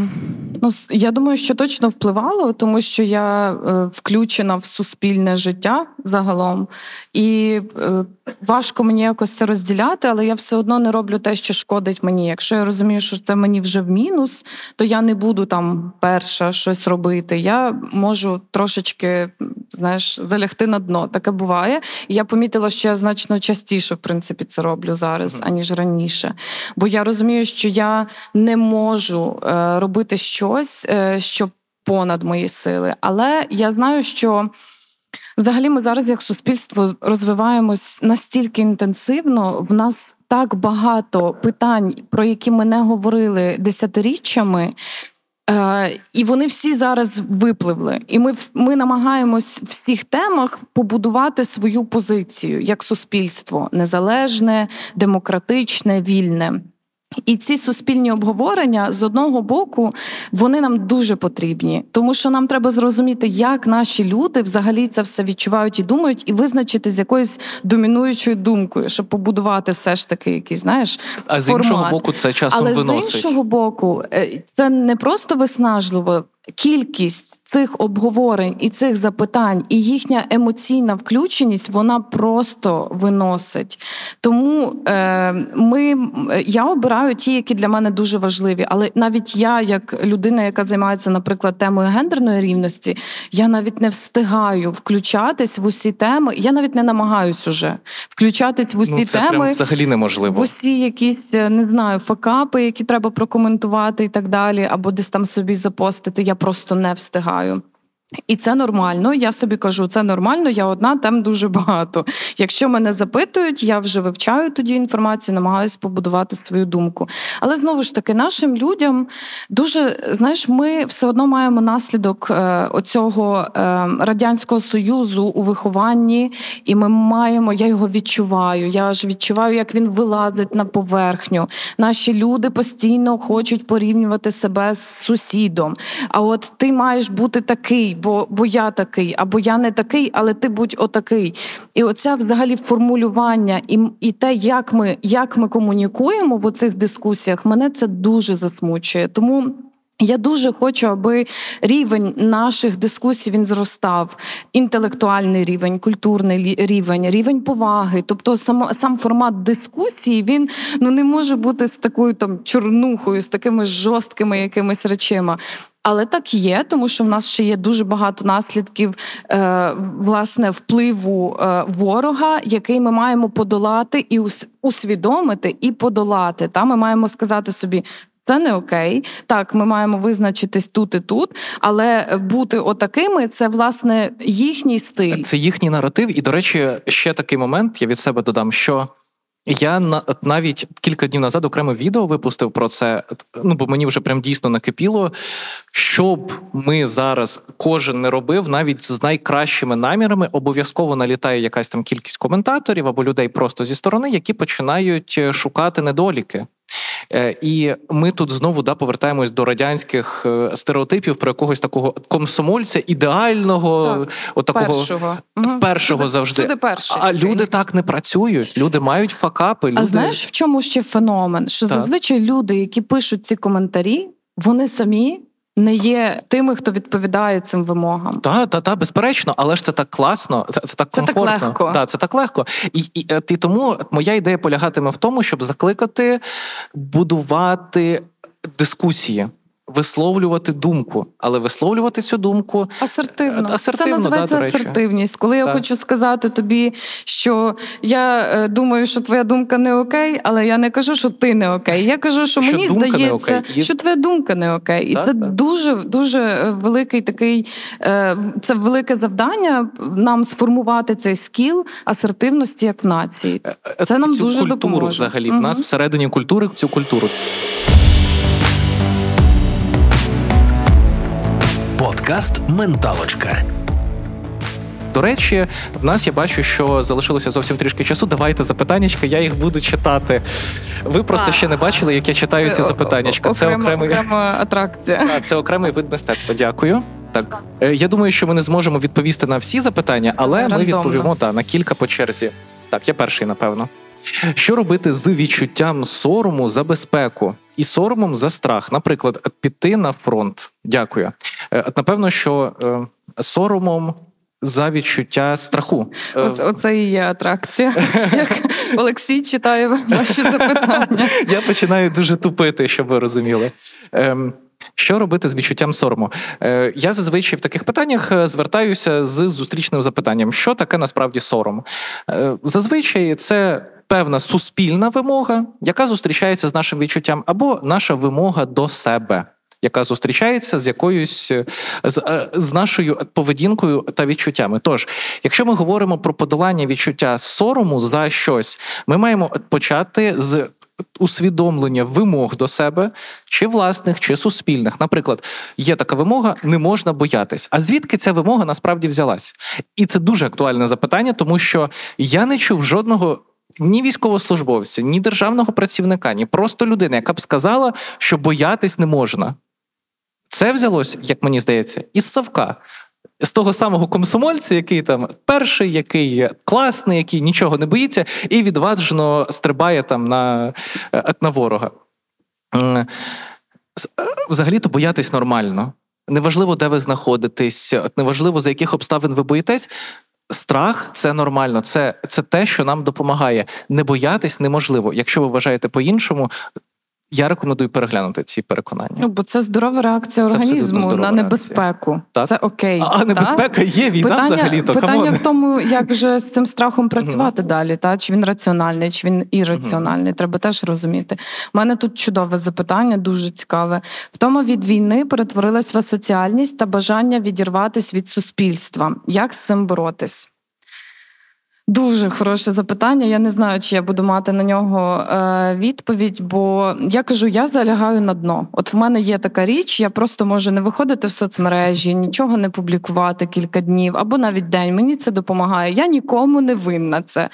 ну, Я думаю, що точно впливало, тому що я е, включена в суспільне життя загалом, і е, важко мені якось це розділяти, але я все одно не роблю те, що шкодить мені. Якщо я розумію, що це мені вже в мінус, то я не буду там перша щось робити. Я можу трошечки знаєш, залягти на дно. Таке буває. І я помітила, що я значно частіше в принципі це роблю зараз, аніж раніше. Бо я розумію, що я не можу. Е, робити щось, е, що понад мої сили. Але я знаю, що. Взагалі, ми зараз, як суспільство, розвиваємось настільки інтенсивно. В нас так багато питань, про які ми не говорили десятиріччями, е, і вони всі зараз випливли. І ми ми намагаємось в цих темах побудувати свою позицію як суспільство незалежне, демократичне, вільне. І ці суспільні обговорення з одного боку вони нам дуже потрібні, тому що нам треба зрозуміти, як наші люди взагалі це все відчувають і думають, і визначити з якоюсь домінуючою думкою, щоб побудувати все ж таки якийсь, знаєш, а з формат. іншого боку, це часом Але виносить. з іншого боку, е, це не просто виснажливо. Кількість цих обговорень і цих запитань, і їхня емоційна включеність вона просто виносить. Тому е, ми, я обираю ті, які для мене дуже важливі. Але навіть я, як людина, яка займається, наприклад, темою гендерної рівності, я навіть не встигаю включатись в усі теми. Я навіть не намагаюсь уже включатись в усі ну, це теми. Прям взагалі неможливо. В усі якісь не знаю факапи, які треба прокоментувати і так далі, або десь там собі запостити. Я просто не встигаю. І це нормально. Я собі кажу, це нормально. Я одна, тем дуже багато. Якщо мене запитують, я вже вивчаю тоді інформацію, намагаюся побудувати свою думку. Але знову ж таки, нашим людям дуже знаєш, ми все одно маємо наслідок е, оцього е, радянського союзу у вихованні, і ми маємо. Я його відчуваю. Я ж відчуваю, як він вилазить на поверхню. Наші люди постійно хочуть порівнювати себе з сусідом. А от ти маєш бути такий бо бо я такий, або я не такий, але ти будь отакий. І оця взагалі формулювання і і те, як ми як ми комунікуємо в оцих дискусіях, мене це дуже засмучує. Тому. Я дуже хочу, аби рівень наших дискусій він зростав. Інтелектуальний рівень, культурний рівень, рівень поваги. Тобто, сам сам формат дискусії він ну не може бути з такою там чорнухою, з такими жорсткими якимись речима. Але так є, тому що в нас ще є дуже багато наслідків е, власне впливу е, ворога, який ми маємо подолати і усвідомити і подолати. Та ми маємо сказати собі. Це не окей. Так, ми маємо визначитись тут і тут, але бути отакими це власне їхній стиль. Це їхній наратив. І, до речі, ще такий момент я від себе додам, що я навіть кілька днів назад окреме відео випустив про це. Ну бо мені вже прям дійсно накипіло. Щоб ми зараз кожен не робив, навіть з найкращими намірами обов'язково налітає якась там кількість коментаторів або людей просто зі сторони, які починають е, шукати недоліки. Е, і ми тут знову да повертаємось до радянських е, стереотипів про якогось такого комсомольця ідеального, так, отакого першого, першого завжди. Суди перший. А люди так не працюють. Люди мають факапи. Люди... А знаєш, в чому ще феномен? Що так. зазвичай люди, які пишуть ці коментарі, вони самі не є тими, хто відповідає цим вимогам. Так, та, та, безперечно, але ж це так класно, це це так комфортно. Це так легко. Да, це так легко. І, і, е, і тому моя ідея полягатиме в тому, щоб закликати будувати дискусії висловлювати думку, але висловлювати цю думку асертивно. асертивно Це називається да, асертивність. Коли так. я хочу сказати тобі, що я е, думаю, що твоя думка не окей, але я не кажу, що ти не окей. Я кажу, що, що мені здається, що твоя думка не окей, і так, це так. дуже дуже е, великий такий е, це велике завдання нам сформувати цей скіл асертивності як в нації. Це нам цю дуже культуру допоможе. взагалі. Угу. В нас всередині культури цю культуру. Подкаст Менталочка. До речі, в нас я бачу, що залишилося зовсім трішки часу. Давайте запитаннячка, я їх буду читати. Ви просто ще не бачили, як я читаю ці запитаннячка. Це окремий окрема атракція. А, Це окремий вид мистецтва. Дякую. Так, е, я думаю, що ми не зможемо відповісти на всі запитання, але Рандомно. ми відповімо та, на кілька по черзі. Так, я перший, напевно. Що робити з відчуттям сорому за безпеку і соромом за страх? Наприклад, піти на фронт. Дякую. Е, напевно, що е, соромом. За відчуття страху. Е, От, Оце і є атракція. Як Олексій читає ваші запитання. Я починаю дуже тупити, щоб ви розуміли. Ем, що робити з відчуттям сорому? Е, Я зазвичай в таких питаннях звертаюся з зустрічним запитанням: що таке насправді сором? Е, Зазвичай це певна суспільна вимога, яка зустрічається з нашим відчуттям, або наша вимога до себе. Яка зустрічається з якоюсь з, е, з нашою поведінкою та відчуттями. Тож, якщо ми говоримо про подолання відчуття сорому за щось, ми маємо почати з усвідомлення вимог до себе, чи власних, чи суспільних. Наприклад, є така вимога, не можна боятись. А звідки ця вимога насправді взялась? І це дуже актуальне запитання, тому що я не чув жодного ні військовослужбовця, ні державного працівника, ні просто людини, яка б сказала, що боятись не можна. Це взялось, як мені здається, із Савка. З того самого комсомольця, який там перший, який класний, який нічого не боїться, і відважно стрибає там на на ворога. Взагалі-то боятись нормально. неважливо, де ви знаходитесь, неважливо за яких обставин ви боїтесь. Страх це нормально, це це те, що нам допомагає. Не боятись неможливо. Якщо ви вважаєте по-іншому, я рекомендую переглянути ці переконання. Ну, бо це здорова реакція це організму на небезпеку. Так? Це окей. А небезпека є війна питання, взагалі. то Питання в тому, як же з цим страхом працювати далі. Та? Чи він раціональний, чи він ірраціональний. Треба теж розуміти. У мене тут чудове запитання, дуже цікаве. Втома від війни перетворилась в асоціальність та бажання відірватися від суспільства. Як з цим боротись? Дуже хороше запитання. Я не знаю, чи я буду мати на нього е, відповідь, бо я кажу, я залягаю на дно. От в мене є така річ, я просто можу не виходити в соцмережі, нічого не публікувати кілька днів або навіть день. Мені це допомагає. Я нікому не винна це.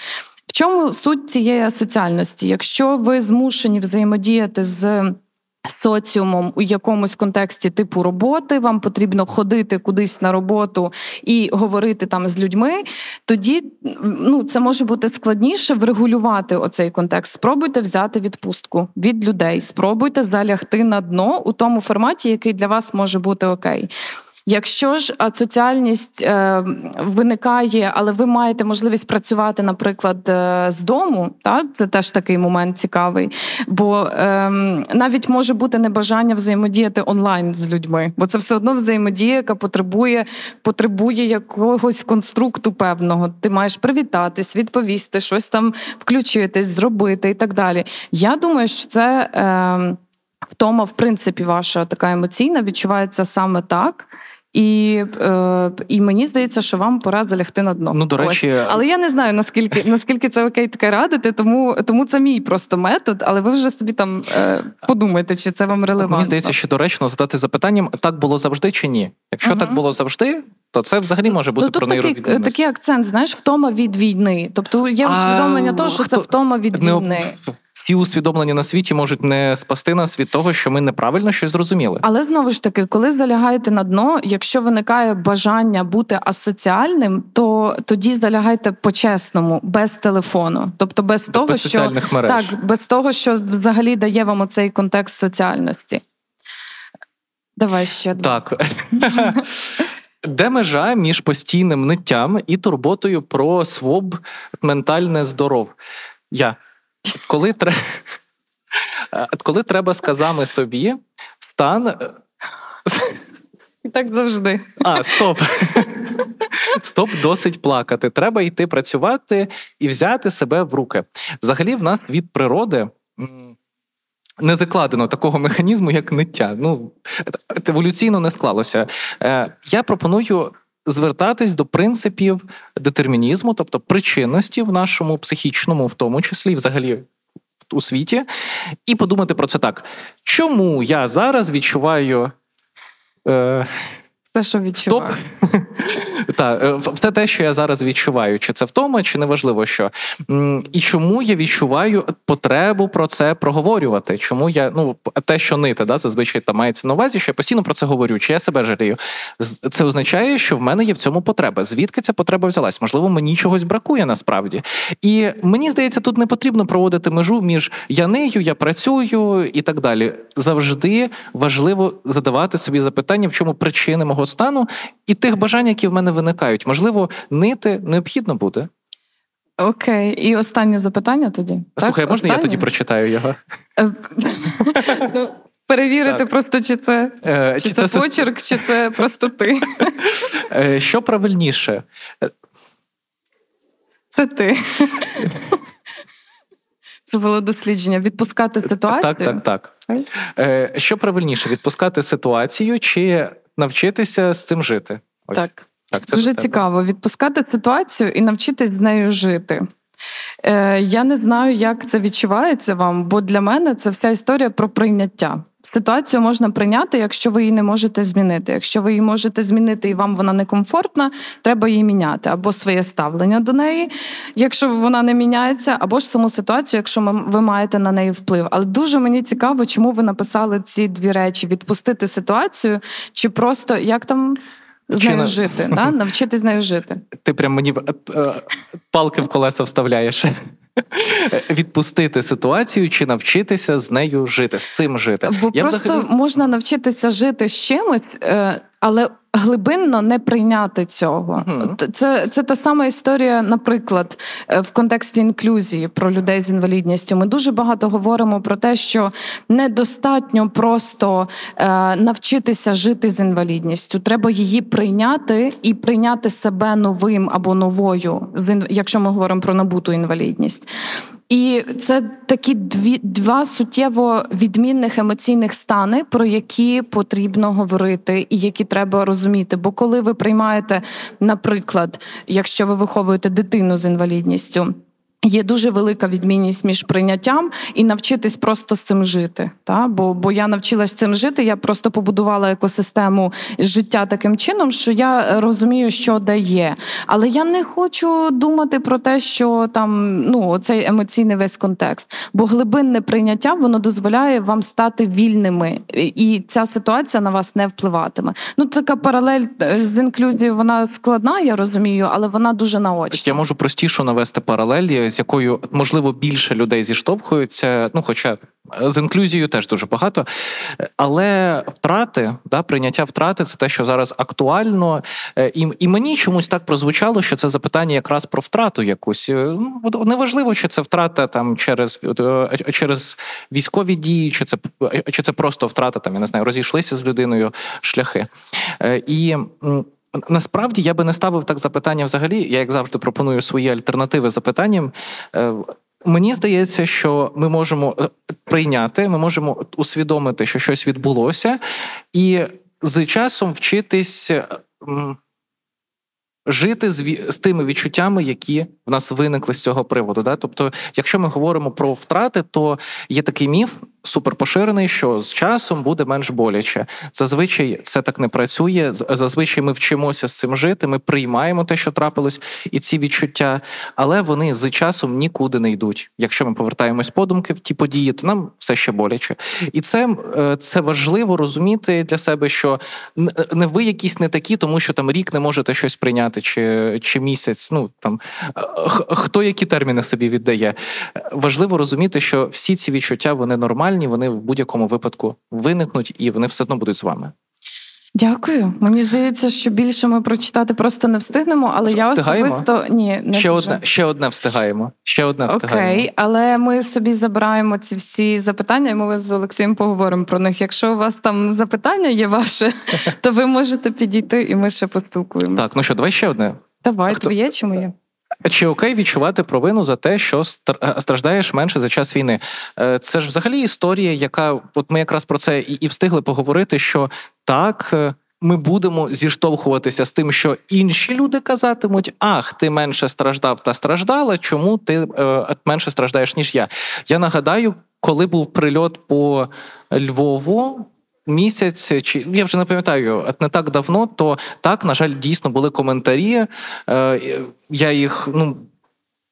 В чому суть цієї соціальності? Якщо ви змушені взаємодіяти з соціумом у якомусь контексті типу роботи, вам потрібно ходити кудись на роботу і говорити там з людьми, тоді ну це може бути складніше врегулювати оцей контекст. Спробуйте взяти відпустку від людей, спробуйте залягти на дно у тому форматі, який для вас може бути окей. Якщо ж асоціальність е, виникає, але ви маєте можливість працювати, наприклад, е, з дому, та це теж такий момент цікавий. Бо е, навіть може бути небажання взаємодіяти онлайн з людьми, бо це все одно взаємодія, яка потребує потребує якогось конструкту певного. Ти маєш привітатись, відповісти, щось там включитись, зробити і так далі. Я думаю, що це. Е, Втома, в принципі, ваша така емоційна відчувається саме так. І е, і мені здається, що вам пора залягти на дно. Ну, до речі, Ось. але я не знаю наскільки наскільки це окей таке радити, тому тому це мій просто метод. Але ви вже собі там е, подумайте, чи це вам релевантно. Мені здається, що доречно задати запитанням: так було завжди чи ні? Якщо uh так було завжди, то це взагалі може бути ну, про такий, такий акцент, знаєш, втома від війни. Тобто є усвідомлення того, що хто... це втома від не... війни всі усвідомлення на світі можуть не спасти нас від того, що ми неправильно щось зрозуміли. Але знову ж таки, коли залягаєте на дно, якщо виникає бажання бути асоціальним, то тоді залягайте по-чесному, без телефону, тобто без До того, без що мереж. так, без того, що взагалі дає вам оцей контекст соціальності. Давай ще так. Де межа між постійним ниттям і турботою про своб ментальне здоров? Я коли треба коли треба сказами собі, стан. І так завжди. А, стоп. Стоп, досить плакати. Треба йти працювати і взяти себе в руки. Взагалі, в нас від природи. Не закладено такого механізму, як ниття. Ну еволюційно не склалося. Е, Я пропоную звертатись до принципів детермінізму, тобто причинності в нашому психічному, в тому числі, взагалі. У світі, і подумати про це так. Чому я зараз відчуваю е, все, що відчуваю. Так, е, все те, що я зараз відчуваю, чи це втома, чи неважливо що. І чому я відчуваю потребу про це проговорювати? Чому я ну те, що нити, да, зазвичай там мається на увазі, що я постійно про це говорю, чи я себе жалію? Це означає, що в мене є в цьому потреба. Звідки ця потреба взялась? Можливо, мені чогось бракує насправді. І мені здається, тут не потрібно проводити межу між я нею, я працюю і так далі. Завжди важливо задавати собі запитання, в чому причини мого стану і тих бажань, які в мене виникають. Можливо, нити необхідно буде. Окей, і останнє запитання тоді. Слухай, так? можна останнє? я тоді прочитаю його? Е, ну, перевірити так. просто, чи це е, чи, чи це, це почерк, чи це просто ти. Е, що правильніше? Це ти. Це було дослідження. Відпускати ситуацію? Так, так, так. Що правильніше: відпускати ситуацію чи навчитися з цим жити? Ось. Так. Так, це Дуже цікаво відпускати ситуацію і навчитись з нею жити. Е, Я не знаю, як це відчувається вам, бо для мене це вся історія про прийняття. Ситуацію можна прийняти, якщо ви її не можете змінити. Якщо ви її можете змінити і вам вона некомфортна, треба її міняти або своє ставлення до неї, якщо вона не міняється, або ж саму ситуацію, якщо ви маєте на неї вплив. Але дуже мені цікаво, чому ви написали ці дві речі: відпустити ситуацію, чи просто як там з нею жити, да? навчитись з нею жити. Ти прям мені е, е, палки в колеса вставляєш. відпустити ситуацію чи навчитися з нею жити, з цим жити. Бо Я просто взагалі- можна навчитися жити з чимось, е, але глибинно не прийняти цього. От Це, це та сама історія, наприклад, е, в контексті інклюзії про людей з інвалідністю. Ми дуже багато говоримо про те, що недостатньо просто е, навчитися жити з інвалідністю. Треба її прийняти і прийняти себе новим або новою, з якщо ми говоримо про набуту інвалідність. І це такі дві два суттєво відмінних емоційних стани, про які потрібно говорити, і які треба розуміти. Бо коли ви приймаєте, наприклад, якщо ви виховуєте дитину з інвалідністю. Є дуже велика відмінність між прийняттям і навчитись просто з цим жити. Та? Бо, бо я навчилась цим жити, я просто побудувала екосистему життя таким чином, що я розумію, що де є. Але я не хочу думати про те, що там ну цей емоційний весь контекст. Бо глибинне прийняття воно дозволяє вам стати вільними, і ця ситуація на вас не впливатиме. Ну така паралель е, з інклюзією, вона складна, я розумію, але вона дуже наочна. Я можу простіше навести паралелі, з якою можливо більше людей зіштовхуються. Ну, хоча з інклюзією теж дуже багато. Але втрати, да, прийняття втрати це те, що зараз актуально. Е, І, і мені чомусь так прозвучало, що це запитання якраз про втрату якусь. Е, Ну, неважливо, чи це втрата там через, е, через військові дії, чи це чи це просто втрата там, я не знаю, розійшлися з людиною шляхи. Е, І Насправді я би не ставив так запитання взагалі. Я як завжди пропоную свої альтернативи запитанням. Е, Мені здається, що ми можемо е, прийняти, ми можемо усвідомити, що щось відбулося, і з часом вчитись е, жити з, тими відчуттями, які в нас виникли з цього приводу. Да? Тобто, якщо ми говоримо про втрати, то є такий міф суперпоширений, що з часом буде менш боляче. Зазвичай це так не працює. Зазвичай ми вчимося з цим жити. Ми приймаємо те, що трапилось, і ці відчуття, але вони з часом нікуди не йдуть. Якщо ми повертаємось подумки в ті події, то нам все ще боляче. І це, е, це важливо розуміти для себе, що не ви якісь не такі, тому що там рік не можете щось прийняти, чи, чи місяць. Ну там е, хто які терміни собі віддає. Важливо розуміти, що всі ці відчуття вони нормальні, вони в будь-якому випадку виникнуть, і вони все одно будуть з вами. Дякую. Мені здається, що більше ми прочитати просто не встигнемо, але я особисто ні, не ще дуже. одне, ще одне встигаємо. Ще одне встигаємо. Окей, але ми собі забираємо ці всі запитання, і ми з Олексієм поговоримо про них. Якщо у вас там запитання є ваше, то ви можете підійти, і ми ще поспілкуємося. Так, ну що, давай ще одне. Давай, хто- твоє чи моє? Чи окей відчувати провину за те, що е, страждаєш менше за час війни? Е, Це ж взагалі історія, яка от ми якраз про це і, і встигли поговорити, що так. е, Ми будемо зіштовхуватися з тим, що інші люди казатимуть: ах, ти менше страждав та страждала. Чому ти е, менше страждаєш ніж я? Я нагадаю, коли був прильот по Львову. Місяць чи я вже не пам'ятаю, не так давно, то так, на жаль, дійсно були коментарі. Е, я їх ну.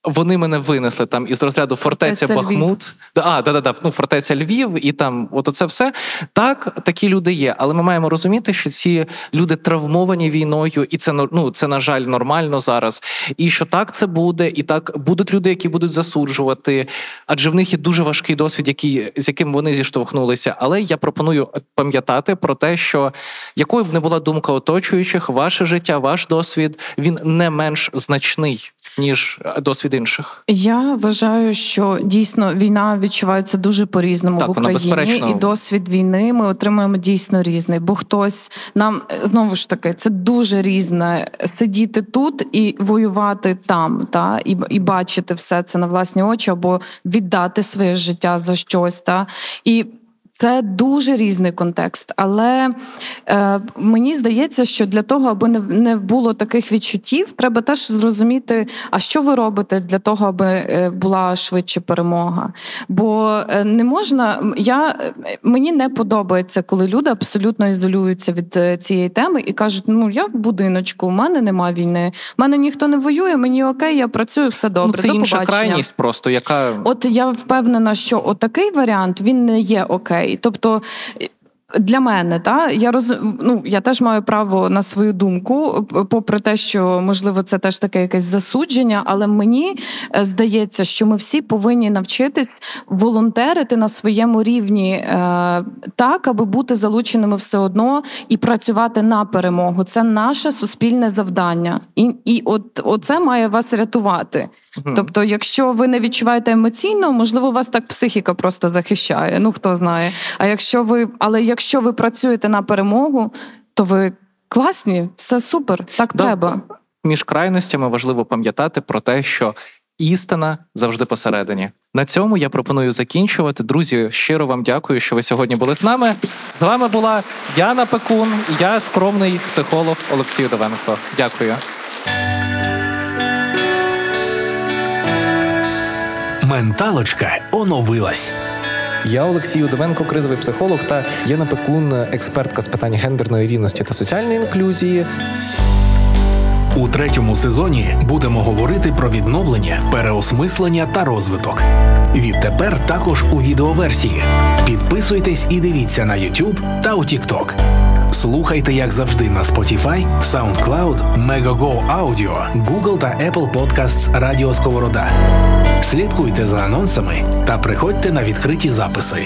Вони мене винесли там із розряду фортеця Львів. Бахмут. Да, А, да, да, да, ну, фортеця Львів, і там, от це все. Так, такі люди є. Але ми маємо розуміти, що ці люди травмовані війною, і це ну, це, на жаль, нормально зараз. І що так це буде, і так будуть люди, які будуть засуджувати, адже в них є дуже важкий досвід, який, з яким вони зіштовхнулися. Але я пропоную пам'ятати про те, що якою б не була думка оточуючих, ваше життя, ваш досвід він не менш значний ніж досвід інших. Я вважаю, що дійсно війна відчувається дуже по-різному в Україні, безперечно. і досвід війни ми отримуємо дійсно різний. Бо хтось нам знову ж таки це дуже різне сидіти тут і воювати там, та і, і бачити все це на власні очі, або віддати своє життя за щось. Та і це дуже різний контекст, але е, мені здається, що для того, аби не, не було таких відчуттів, треба теж зрозуміти, а що ви робите для того, аби е, була швидше перемога. Бо е, не можна, я е, мені не подобається, коли люди абсолютно ізолюються від цієї теми і кажуть: ну я в будиночку, у мене нема війни, в мене ніхто не воює, мені окей, я працюю, все добре. ну, це до інша побачення. крайність, просто яка От я впевнена, що отакий варіант він не є окей. Тобто. Для мене, та я роз... ну, я теж маю право на свою думку, попри те, що можливо це теж таке якесь засудження, але мені е, здається, що ми всі повинні навчитись волонтерити на своєму рівні е, так, аби бути залученими все одно і працювати на перемогу. Це наше суспільне завдання, і і от оце має вас рятувати. Mm-hmm. Тобто, якщо ви не відчуваєте емоційно, можливо, вас так психіка просто захищає. Ну хто знає. А якщо ви, але якщо ви працюєте на перемогу, то ви класні, все супер, так да. треба. Між крайностями важливо пам'ятати про те, що істина завжди посередині. На цьому я пропоную закінчувати. Друзі, щиро вам дякую, що ви сьогодні були з нами. З вами була Яна Пекун, я скромний психолог Олексій Довенко. Дякую. Менталочка оновилась. Я Олексій Удовенко, кризовий психолог та Єна Пекун, експертка з питань гендерної рівності та соціальної інклюзії. У третьому сезоні будемо говорити про відновлення, переосмислення та розвиток. Відтепер також у відеоверсії. Підписуйтесь і дивіться на YouTube та у TikTok. Слухайте, як завжди, на Spotify, SoundCloud, Megogo Audio, Google та Apple Podcasts Радіо Сковорода. Слідкуйте за анонсами та приходьте на відкриті записи.